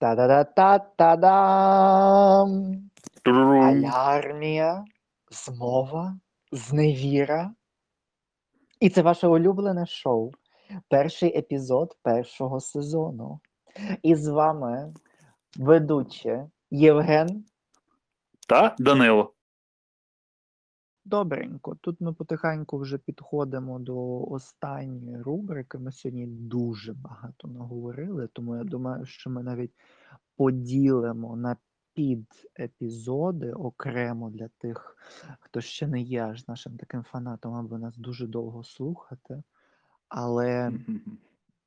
Та-да-да-та-та-дам! Алярмія, змова, зневіра. І це ваше улюблене шоу. Перший епізод першого сезону. І з вами ведучі Євген. Та Данило. Добренько. Тут ми потихеньку вже підходимо до останньої рубрики. Ми сьогодні дуже багато наговорили, тому я думаю, що ми навіть поділимо на підепізоди окремо для тих, хто ще не є аж нашим таким фанатом, аби нас дуже довго слухати. Але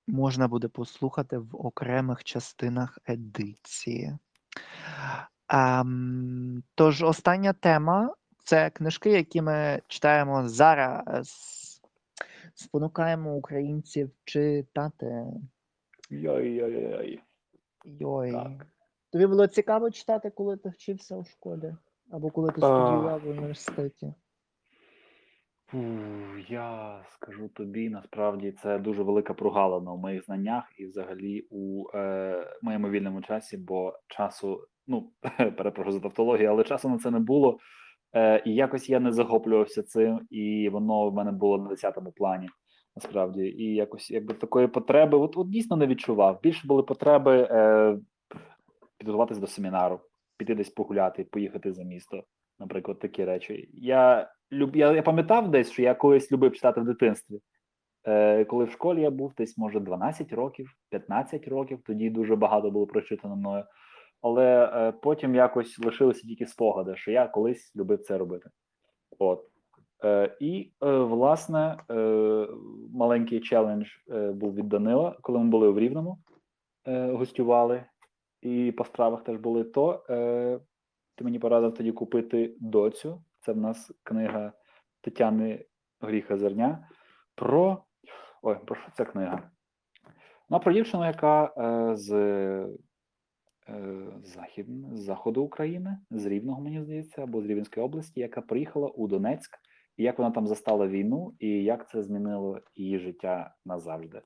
можна буде послухати в окремих частинах едиції. Ем, тож, остання тема це книжки, які ми читаємо зараз. Спонукаємо українців читати. Йой-йой-йой. Йой. Так. Тобі було цікаво читати, коли ти вчився у школі? Або коли ти студіював в університеті? Фу, я скажу тобі, насправді це дуже велика прогалина у моїх знаннях і взагалі у е, моєму вільному часі, бо часу, ну перепрошую за тавтологію, але часу на це не було. Е, і якось я не захоплювався цим, і воно в мене було на 10-му плані. Насправді, і якось якби такої потреби, от, от дійсно не відчував. Більше були потреби е, підготуватись до семінару, піти десь погуляти, поїхати за місто. Наприклад, такі речі. Я люб... я, я пам'ятав десь, що я колись любив читати в дитинстві. Е, коли в школі я був десь, може, 12 років, 15 років, тоді дуже багато було прочитано мною. Але е, потім якось лишилися тільки спогади, що я колись любив це робити. От. Е, і, е, власне, е, маленький челендж був від Данила, коли ми були в Рівному, гостювали, і по справах теж були, то ти мені порадив тоді купити доцю. Це в нас книга Тетяни Гріха Зерня. Про. Ой, про що ця книга? Вона про дівчину, яка з захід, з заходу України, з Рівного, мені здається, або з Рівненської області, яка приїхала у Донецьк, як вона там застала війну, і як це змінило її життя назавжди.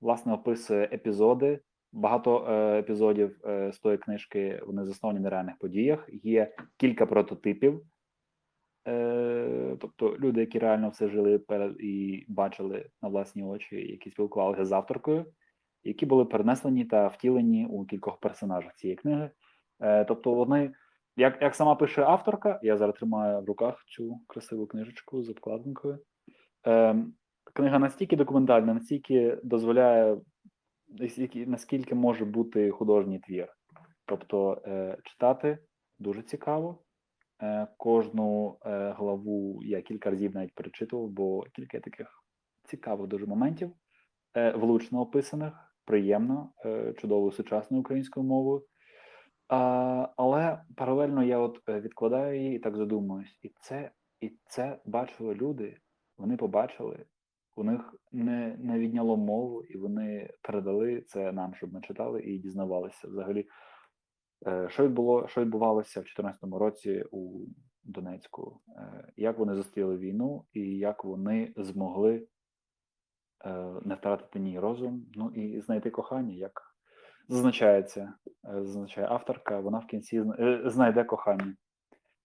Власне, описує епізоди. Багато е, епізодів е, з тої книжки вони засновані на реальних подіях. Є кілька прототипів, е, тобто люди, які реально все жили і бачили на власні очі, які спілкувалися з авторкою, які були перенесені та втілені у кількох персонажах цієї книги. Е, тобто, вони, як, як сама пише авторка, я зараз тримаю в руках цю красиву книжечку з обкладинкою. Е, книга настільки документальна, настільки дозволяє наскільки, може бути художній твір. Тобто е, читати дуже цікаво. Е, кожну е, главу я кілька разів навіть перечитував, бо кілька таких цікавих дуже моментів, е, влучно описаних, приємно, е, чудовою сучасною українською мовою. Але паралельно я от е, відкладаю її і так задумуюсь. І це, і це бачили люди, вони побачили, у них не, не відняло мову, і вони передали це нам, щоб ми читали і дізнавалися взагалі, е, що відбуло, що відбувалося в 2014 році у Донецьку, е, як вони зустріли війну, і як вони змогли не втратити ні розум, ну і знайти кохання, як зазначається, е, зазначає авторка, вона в кінці е, знайде кохання.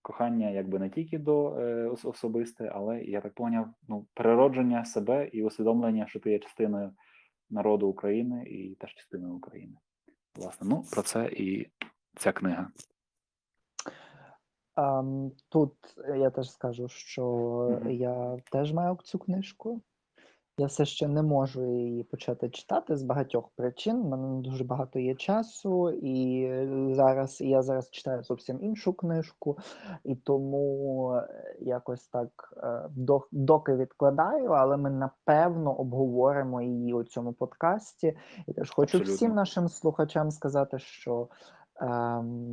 Кохання якби не тільки до е, особисте, але я так поняв, ну, переродження себе і усвідомлення, що ти є частиною народу України і теж частиною України. Власне, ну про це і ця книга. Ам, тут я теж скажу, що Мгм. я теж маю цю книжку. Я все ще не можу її почати читати з багатьох причин. У мене не дуже багато є часу, і зараз і я зараз читаю зовсім іншу книжку, і тому е, якось так е, до- доки відкладаю, але ми напевно обговоримо її у цьому подкасті. І теж хочу Абсолютно. всім нашим слухачам сказати, що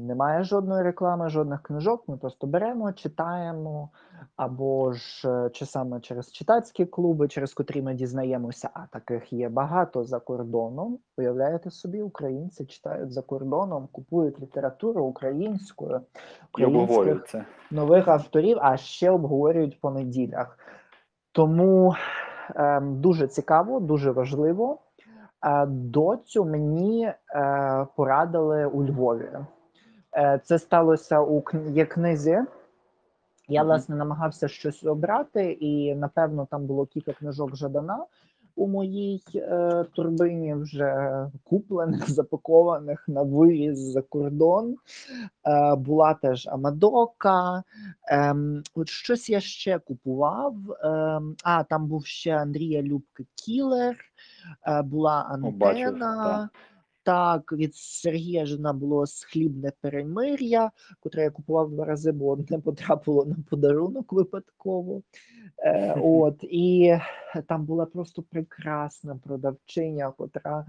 немає жодної реклами, жодних книжок. Ми просто беремо, читаємо, або ж е, чи саме через читацькі клуби, через котрі ми дізнаємося, а таких є багато за кордоном. Уявляєте собі, українці читають за кордоном, купують літературу українською, українських це. нових авторів, а ще обговорюють по неділях. Тому ем, дуже цікаво, дуже важливо. Е, доцю мені е, порадили у Львові. Е, це сталося у є книзі. Я, власне, намагався щось обрати, і напевно там було кілька книжок Жадана у моїй е, турбині, вже куплених, запакованих на виріз за кордон. Е, була теж Амадока. Е, от щось я ще купував. Е, а, там був ще Андрія Любки Кілер, е, була О, бачу, Антена. Так, від Сергія Жена було схлібне перемир'я, котре я купував два рази, бо не потрапило на подарунок випадково. Е, от, і там була просто прекрасна продавчиня, котра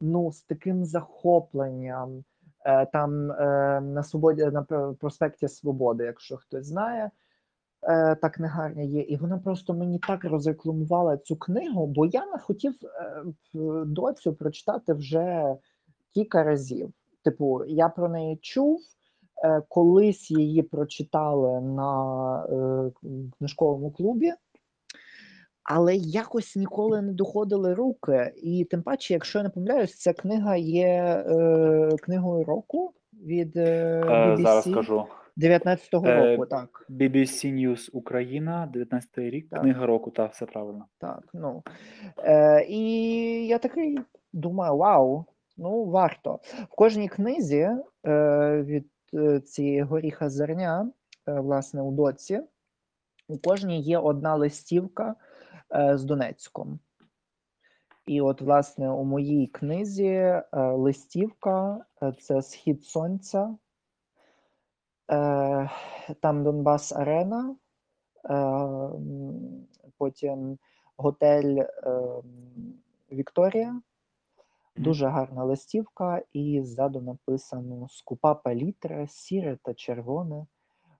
ну, з таким захопленням. Е, там е, на свободі на проспекті Свободи, якщо хтось знає, е, та книгарня є. І вона просто мені так розрекламувала цю книгу, бо я не хотів е, доцю прочитати вже кілька разів. Типу, я про неї чув. е, Колись її прочитали на е, книжковому клубі, але якось ніколи не доходили руки. І тим паче, якщо я не помиляюсь, ця книга є е, книгою року від е, Е, BBC зараз скажу. 19-го Е, року. Так, BBC News Україна, 19 рік, Так. книга року, так, все правильно. так. Ну е, і я такий думаю: вау, ну варто. В кожній книзі е, від е, цієї горіха зерня, е, власне, у доці, у кожній є одна листівка е, з Донецьком. І от, власне, у моїй книзі е, листівка е, це Схід Сонця, там Донбас Арена, е, потім готель е, Вікторія. Дуже гарна листівка, і ззаду написано Скупа палітра, сіре та червоне.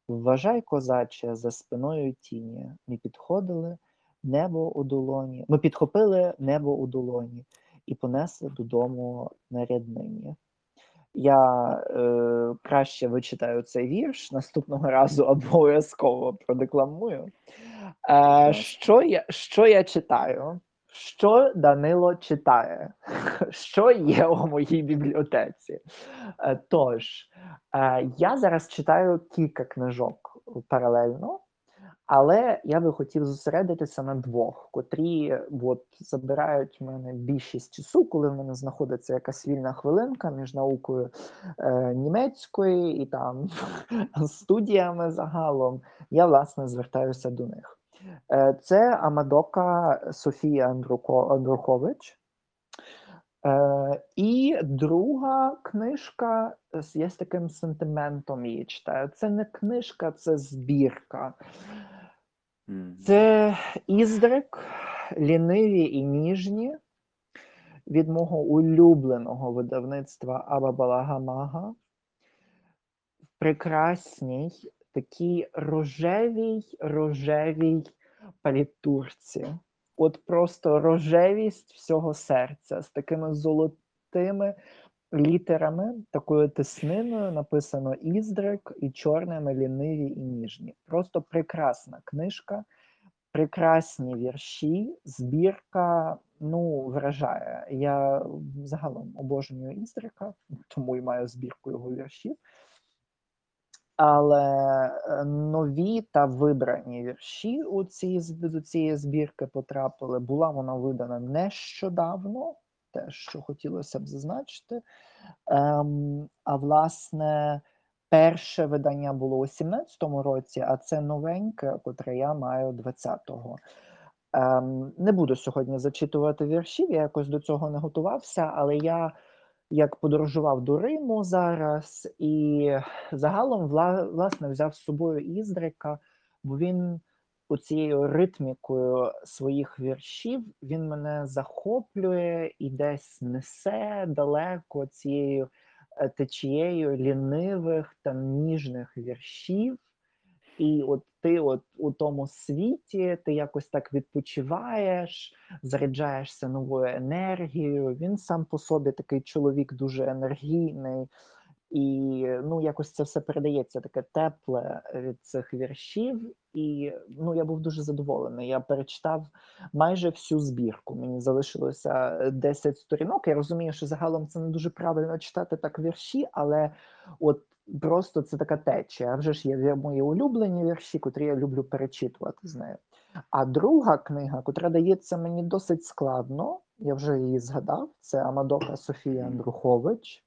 Вважай, козаче, за спиною тіні. Ми підходили небо у долоні. Ми підхопили небо у долоні і понесли додому на ряднині. Я е, краще вичитаю цей вірш наступного разу обов'язково продекламую. Е, що, я, що я читаю? Що Данило читає? Що є у моїй бібліотеці? Е, Тож, е, я зараз читаю кілька книжок паралельно, але я би хотів зосередитися на двох, котрі от, забирають в мене більшість часу, коли в мене знаходиться якась вільна хвилинка між наукою е, німецької і там студіями загалом. Я власне звертаюся до них. Е, Це Амадока Софія Андруко, Андрухович. Е, і друга книжка з- з таким сентиментом її читаю. Це не книжка, це збірка. Це Іздрик, ліниві і ніжні від мого улюбленого видавництва Абабалагамага. В прекрасній, такій рожевій, рожевій палітурці. От просто рожевість всього серця з такими золотими літерами, такою тисниною написано Іздрик і чорними ліниві і ніжні. Просто прекрасна книжка, прекрасні вірші, збірка. Ну, вражає. Я загалом обожнюю Іздрика, тому і маю збірку його віршів. Але е, нові та вибрані вірші у ці, до цієї збірки потрапили. Була вона видана нещодавно, те, що хотілося б зазначити. Ем, а власне, перше видання було у 17-му році, а це новеньке, котре я маю 20-го. Ем, не буду сьогодні зачитувати віршів, я якось до цього не готувався, але я як подорожував до Риму зараз, і загалом вла, власне взяв з собою Іздрика, бо він оцією ритмікою своїх віршів він мене захоплює і десь несе далеко цією е, течією лінивих та ніжних віршів. І от ти, от у тому світі, ти якось так відпочиваєш, заряджаєшся новою енергією. Він сам по собі такий чоловік дуже енергійний, І ну, якось це все передається таке тепле від цих віршів. І ну, я був дуже задоволений. Я перечитав майже всю збірку. Мені залишилося е, 10 сторінок. Я розумію, що загалом це не дуже правильно читати так вірші, але от просто це така течія. А вже ж є мої улюблені вірші, котрі я люблю перечитувати з нею. А друга книга, котра дається мені досить складно, я вже її згадав. Це Амадока Софія Андрухович.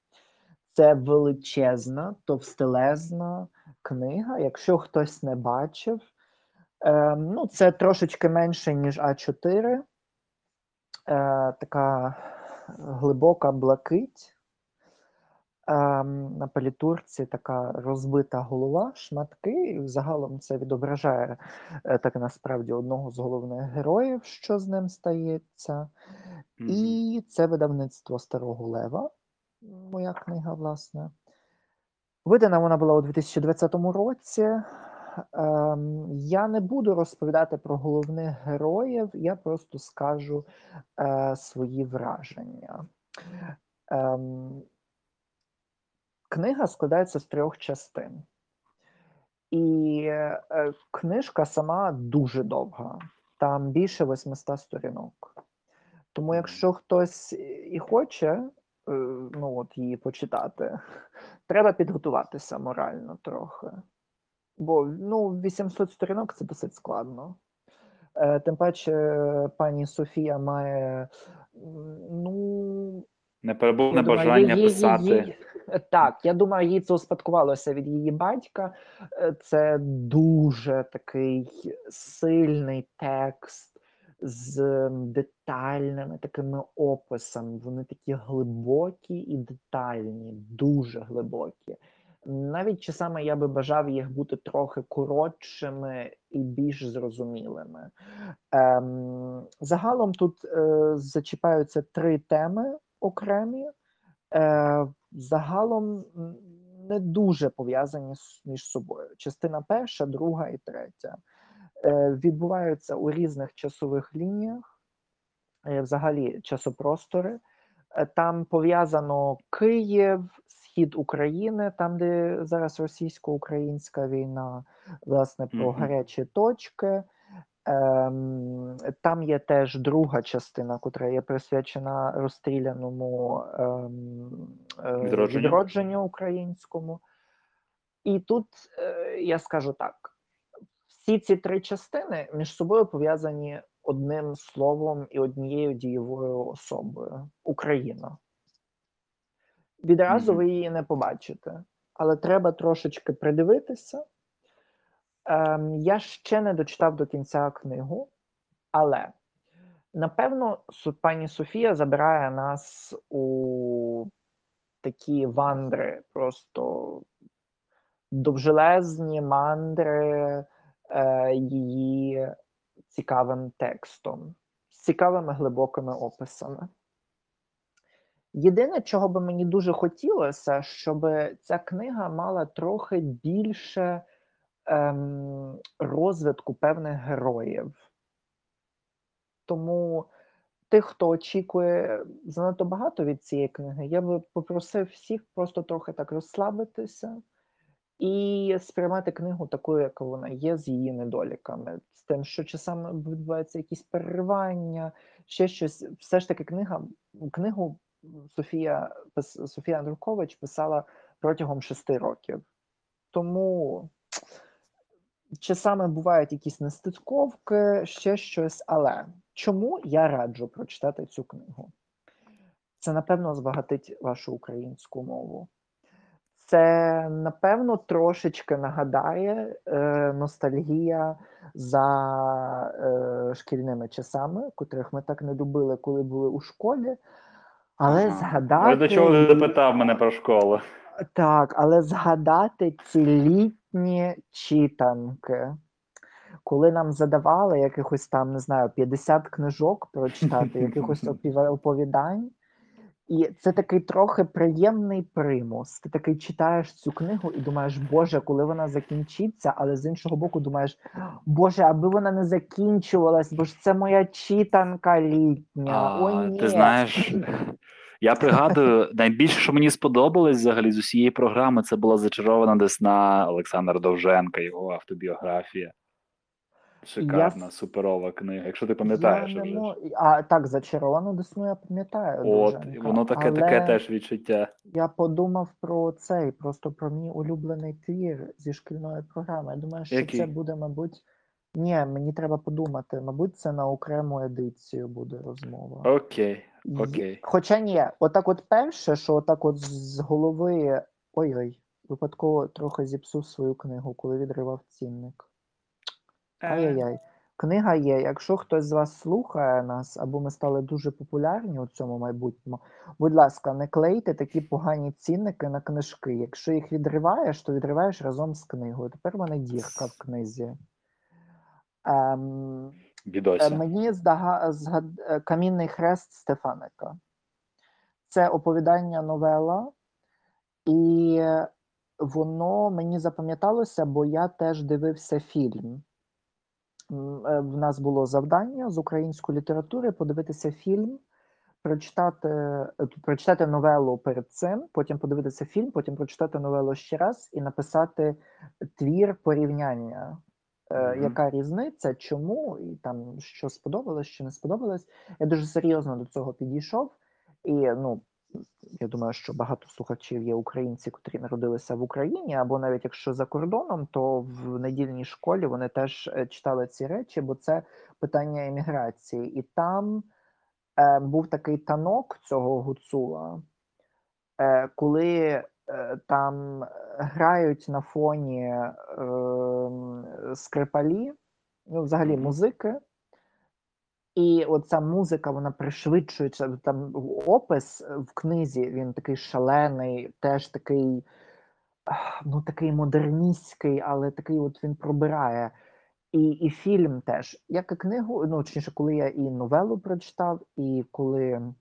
Це величезна, товстелезна книга. Якщо хтось не бачив, е, ну це трошечки менше, ніж А4. Е, така глибока блакить. Е, на палітурці така розбита голова, шматки. І загалом це відображає е, так насправді одного з головних героїв, що з ним стається. Мгм. І це видавництво Старого Лева, моя книга, власне. Видана вона була у 2020 році. Ем, я не буду розповідати про головних героїв, я просто скажу е, свої враження. Ем, книга складається з трьох частин. І е, книжка сама дуже довга, там більше 800 сторінок. Тому, якщо хтось і хоче ну, от її почитати, треба підготуватися морально трохи. Бо ну, 800 сторінок це досить складно. Е, Тим паче, е, пані Софія має ну, думаю, бажання її- писати. її- Так, я думаю, їй це успадкувалося від її батька. Е, Це дуже такий сильний текст з детальними такими описами. Вони такі глибокі і детальні, дуже глибокі. Навіть часами я би бажав їх бути трохи коротшими і більш зрозумілими. Ем, загалом тут е, зачіпаються три теми окремі. Е, загалом не дуже пов'язані між собою. Частина перша, друга і третя відбуваються у різних часових лініях, е, взагалі часопростори. Е, Там пов'язано Київ, схід України, там, де зараз російсько-українська війна, власне, про Мгм. гарячі точки. Ем, там є теж друга частина, котра є присвячена розстріляному ем, е, Відродженню. відродженню українському. І тут е, я скажу так: всі ці три частини між собою пов'язані одним словом і однією дієвою особою Україна. Відразу Мгм. ви її не побачите, але треба трошечки придивитися. Ем, я ще не дочитав до кінця книгу, але напевно пані Софія забирає нас у такі вандри, просто довжелезні мандри е, її цікавим текстом, з цікавими глибокими описами. Єдине, чого би мені дуже хотілося, щоб ця книга мала трохи більше ем, розвитку певних героїв. Тому тих, хто очікує занадто багато від цієї книги, я би попросив всіх просто трохи так розслабитися і сприймати книгу такою, яка вона є, з її недоліками, з тим, що часами відбуваються якісь переривання, ще щось. Все ж таки, книга книгу Софія Софія Андрухович писала протягом шести років. Тому часами бувають якісь нестиковки, ще щось. Але чому я раджу прочитати цю книгу? Це, напевно, збагатить вашу українську мову. Це, напевно, трошечки нагадає е, ностальгія за е, шкільними часами, котрих ми так не любили, коли були у школі. Але Ага. згадати Я до чого не запитав мене про школу. так, але згадати ці літні читанки, коли нам задавали якихось там, не знаю, 50 книжок прочитати, якихось оповідань. І це такий трохи приємний примус. Ти такий читаєш цю книгу і думаєш, Боже, коли вона закінчиться, але з іншого боку думаєш, Боже, аби вона не закінчувалась, бо ж це моя читанка літня. О, ні. ти знаєш, Я пригадую, найбільше, що мені сподобалось взагалі з усієї програми, це була зачарована десна Олександра Довженка, його автобіографія. Шикарна, Я... суперова книга. Якщо ти пам'ятаєш, я вже. мож... а так, зачаровану десну я пам'ятаю. От, Довженка, воно таке, але таке теж відчуття. Я подумав про цей, просто про мій улюблений твір зі шкільної програми. Я думаю, що Який? це буде, мабуть. Ні, мені треба подумати. Мабуть, це на окрему едицію буде розмова. Окей, окей. Хоча ні, отак, от перше, що отак от з голови. Ой-ой, випадково трохи зіпсув свою книгу, коли відривав цінник. Е, Ай-яй-яй. Книга є. Якщо хтось з вас слухає нас, або ми стали дуже популярні у цьому майбутньому, будь ласка, не клейте такі погані цінники на книжки. Якщо їх відриваєш, то відриваєш разом з книгою. Тепер в мене дірка в книзі. Ем, Е, Бідося. Мені здага... згад... е, Камінний хрест Стефаника. Це оповідання новела, і воно мені запам'яталося, бо я теж дивився фільм. Е, В нас було завдання з української літератури подивитися фільм, прочитати, е, прочитати новелу перед цим, потім подивитися фільм, потім прочитати новелу ще раз і написати твір порівняння. Мгм. Яка різниця, чому, і там що сподобалось, що не сподобалось. Я дуже серйозно до цього підійшов. І ну, я думаю, що багато слухачів є українці, котрі народилися в Україні, або навіть якщо за кордоном, то в недільній школі вони теж е, читали ці речі, бо це питання еміграції. І там е, був такий танок цього гуцула, е, коли е, там грають на фоні е, скрипалі, ну, взагалі музики. І оця музика, вона пришвидшується. Там опис е, в книзі, він такий шалений, теж такий, ну такий модерністський, але такий от він пробирає. І, і фільм теж. Як і книгу, ну точніше, коли я і новелу прочитав, і коли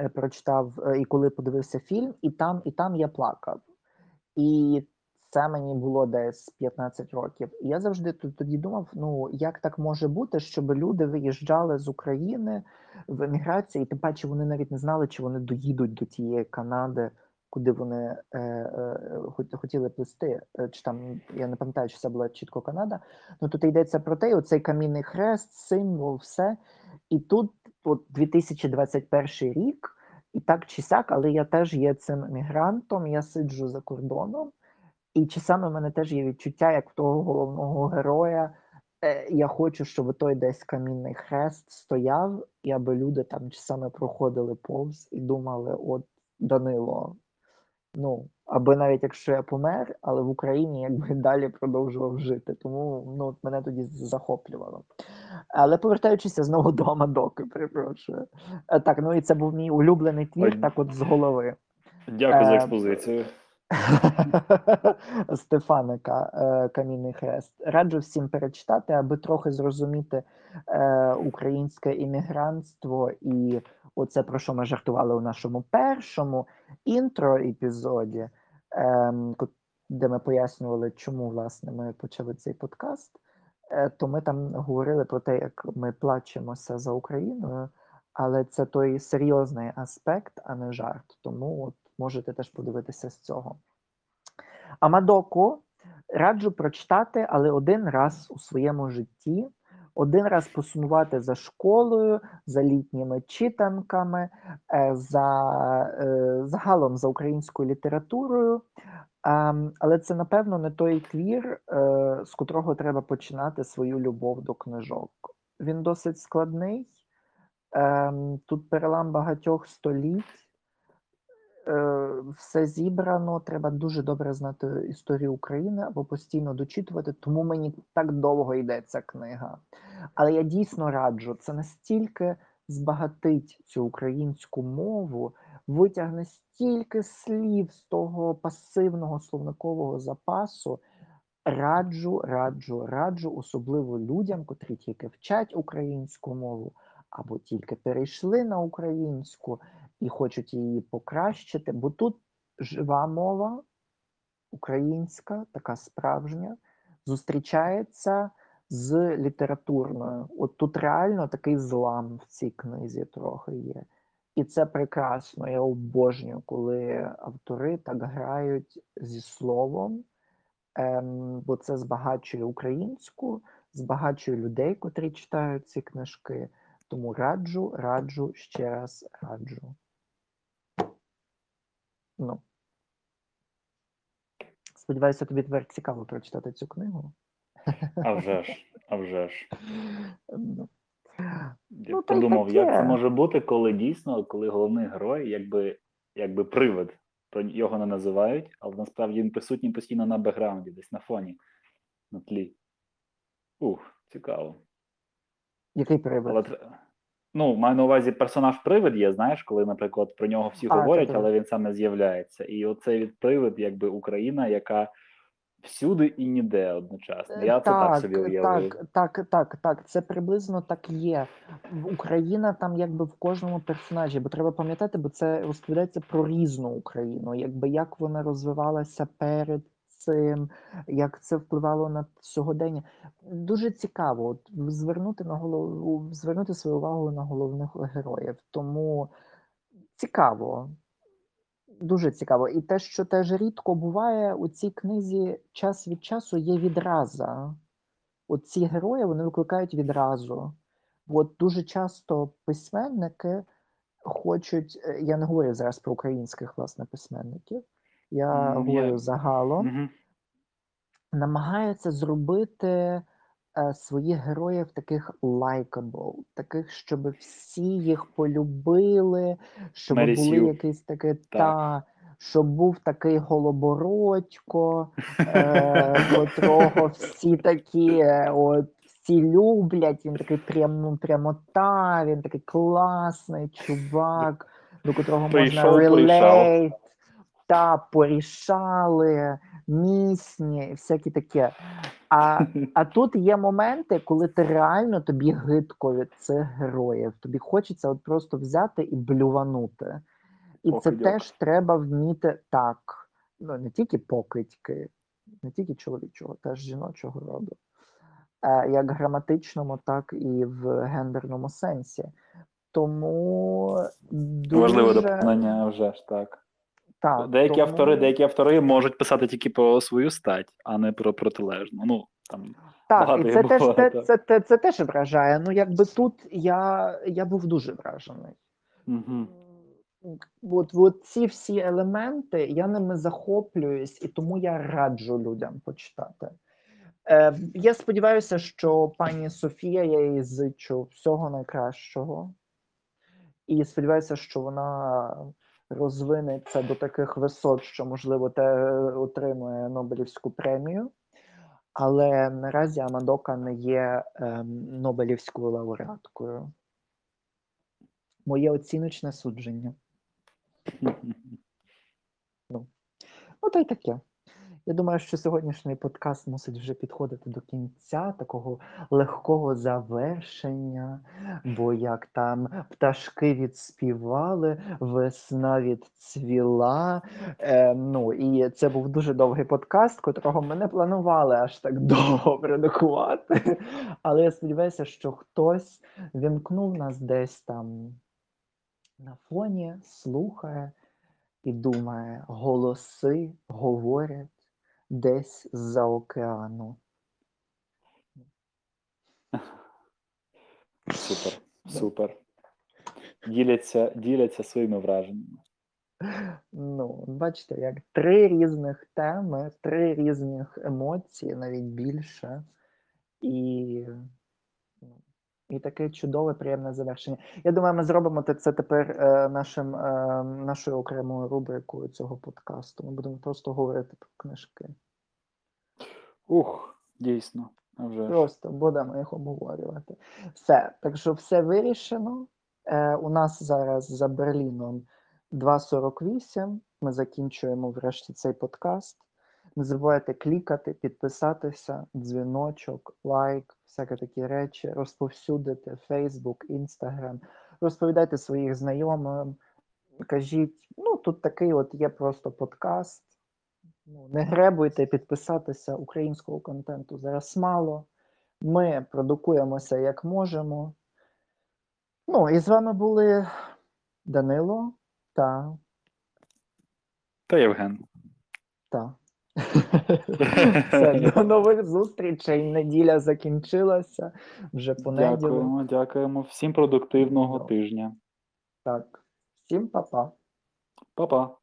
е, прочитав, е, і коли подивився фільм, і там, і там я плакав. І це мені було десь 15 років. І я завжди тоді думав: ну як так може бути, щоб люди виїжджали з України в еміграції, і тим паче вони навіть не знали, чи вони доїдуть до тієї Канади, куди вони е, е, хотіли плисти. Е, Чи там я не пам'ятаю, чи це була чітко Канада. Ну тут йдеться про те, оцей камінний хрест, символ, все. І тут, от 2021 рік. І так чи сяк, але я теж є цим емігрантом, я сиджу за кордоном, і часами в мене теж є відчуття, як в того головного героя. Е, я хочу, щоб той десь камінний хрест стояв, і аби люди там часами проходили повз і думали: от Данило, ну, аби навіть якщо я помер, але в Україні якби далі продовжував жити. Тому ну, от мене тоді захоплювало. Але повертаючися знову до Амадоки, перепрошую. Е, Так, ну і це був мій улюблений твір, Ой. так от з голови. Дякую за Е, експозицію. Стефаника е, Камінний Хрест. Раджу всім перечитати, аби трохи зрозуміти е, українське іммігрантство і оце про що ми жартували у нашому першому інтро епізоді, ем, де ми пояснювали, чому власне ми почали цей подкаст. Е, то ми там говорили про те, як ми плачемося за Україною, але це той серйозний аспект, а не жарт. Тому от можете теж подивитися з цього. Амадоку раджу прочитати, але один раз у своєму житті, один раз посумувати за школою, за літніми читанками, е, за е, загалом за українською літературою. Ем, Але це, напевно, не той твір, е, з котрого треба починати свою любов до книжок. Він досить складний. Ем, Тут перелам багатьох століть. Е, Все зібрано, треба дуже добре знати історію України або постійно дочитувати, тому мені так довго йде ця книга. Але я дійсно раджу, це настільки збагатить цю українську мову, витягне стільки слів з того пасивного словникового запасу. Раджу, раджу, раджу, особливо людям, котрі тільки вчать українську мову або тільки перейшли на українську і хочуть її покращити, бо тут жива мова українська, така справжня, зустрічається з літературною. От тут реально такий злам в цій книзі трохи є. І це прекрасно. Я обожнюю, коли автори так грають зі словом, ем, бо це збагачує українську, збагачує людей, котрі читають ці книжки. Тому раджу, раджу, ще раз раджу. Ну. Сподіваюся, тобі тепер цікаво прочитати цю книгу. А вже ж, а вже ж. Ну, Я Ну, подумав, як це може бути, коли дійсно, коли головний герой, якби, якби привид, його не називають, але насправді він присутній постійно на бекграунді, десь на фоні, на тлі. Ух, цікаво. Який привид? Але ну, маю на увазі персонаж привид є, знаєш, коли, наприклад, про нього всі А, говорять, та-та. але він сам не з'являється. І оцей від привид, якби Україна, яка всюди і ніде одночасно. Я це так собі уявив. Так, так, так, так. Це приблизно так є. Україна там якби в кожному персонажі, бо треба пам'ятати, бо це розповідається про різну Україну, якби як вона розвивалася перед цим, як це впливало на сьогодення. Дуже цікаво от, звернути на голову, звернути свою увагу на головних героїв. Тому цікаво. Дуже цікаво. І те, що теж рідко буває у цій книзі час від часу є відраза. От ці герої вони викликають відразу. От дуже часто письменники хочуть, е, я не говорю зараз про українських власне письменників, я говорю загалом, Мгм. намагаються зробити е, своїх героїв таких likable, таких, щоб всі їх полюбили, щоб Мері були Сью. якийсь такий та, щоб був такий голобородько, е, котрого всі такі, е, от всі люблять. Він такий прямо прямота, він такий класний чувак, до котрого можна Прийшов, relate, та порішали, місні, всякі таке. А, а тут є моменти, коли ти реально тобі гидко від цих героїв. Тобі хочеться от просто взяти і блюванути. І це Покидьок. теж треба вміти так. Ну, не тільки покидьки, не тільки чоловічого, теж жіночого роду. Е, як граматичному, так і в гендерному сенсі. Тому дуже, Важливе доповнення, вже ж так. Так, Деякі тому- автори, деякі автори можуть писати тільки про свою стать, а не про протилежну. Ну там Так, і це теж, було, те, так. це, це, це теж вражає. Ну, якби тут я, я був дуже вражений. угу. От, от ці всі елементи, я ними захоплююсь, і тому я раджу людям почитати. Е, я сподіваюся, що пані Софія, я їй зичу всього найкращого. І сподіваюся, що вона розвинеться до таких висот, що, можливо, те отримує Нобелівську премію. Але наразі Амадока не є ем, Нобелівською лауреаткою. Моє оціночне судження. Ну, та й таке. Я думаю, що сьогоднішній подкаст мусить вже підходити до кінця, такого легкого завершення, бо як там пташки відспівали, весна відцвіла. Е, ну, і це був дуже довгий подкаст, котрого ми не планували аж так довго продукувати. Але я сподіваюся, що хтось вімкнув нас десь там на фоні, слухає і думає, голоси говорять десь з-за океану. Супер, супер. Діляться, діляться своїми враженнями. Ну, бачите, як три різних теми, три різних емоції, навіть більше. І, і таке чудове, приємне завершення. Я думаю, ми зробимо це тепер е, нашим, е, нашою окремою рубрикою цього подкасту. Ми будемо просто говорити про книжки. Ух, дійсно. Вже. Просто будемо їх обговорювати. Все. Так що все вирішено. Е, у нас зараз за Берліном 2.48. Ми закінчуємо врешті цей подкаст. Не забувайте клікати, підписатися, дзвіночок, лайк, всякі такі речі, розповсюдити Facebook, Instagram, розповідайте своїх знайомим, кажіть, ну тут такий от є просто подкаст. Ну, не гребуйте підписатися українського контенту зараз мало. Ми продукуємося як можемо. Ну, і з вами були Данило та Та Євген. та. Все, до нових зустрічей. Неділя закінчилася. Вже понеділок. Дякуємо, дякуємо. Всім продуктивного тижня. Так. Всім па-па. Па-па.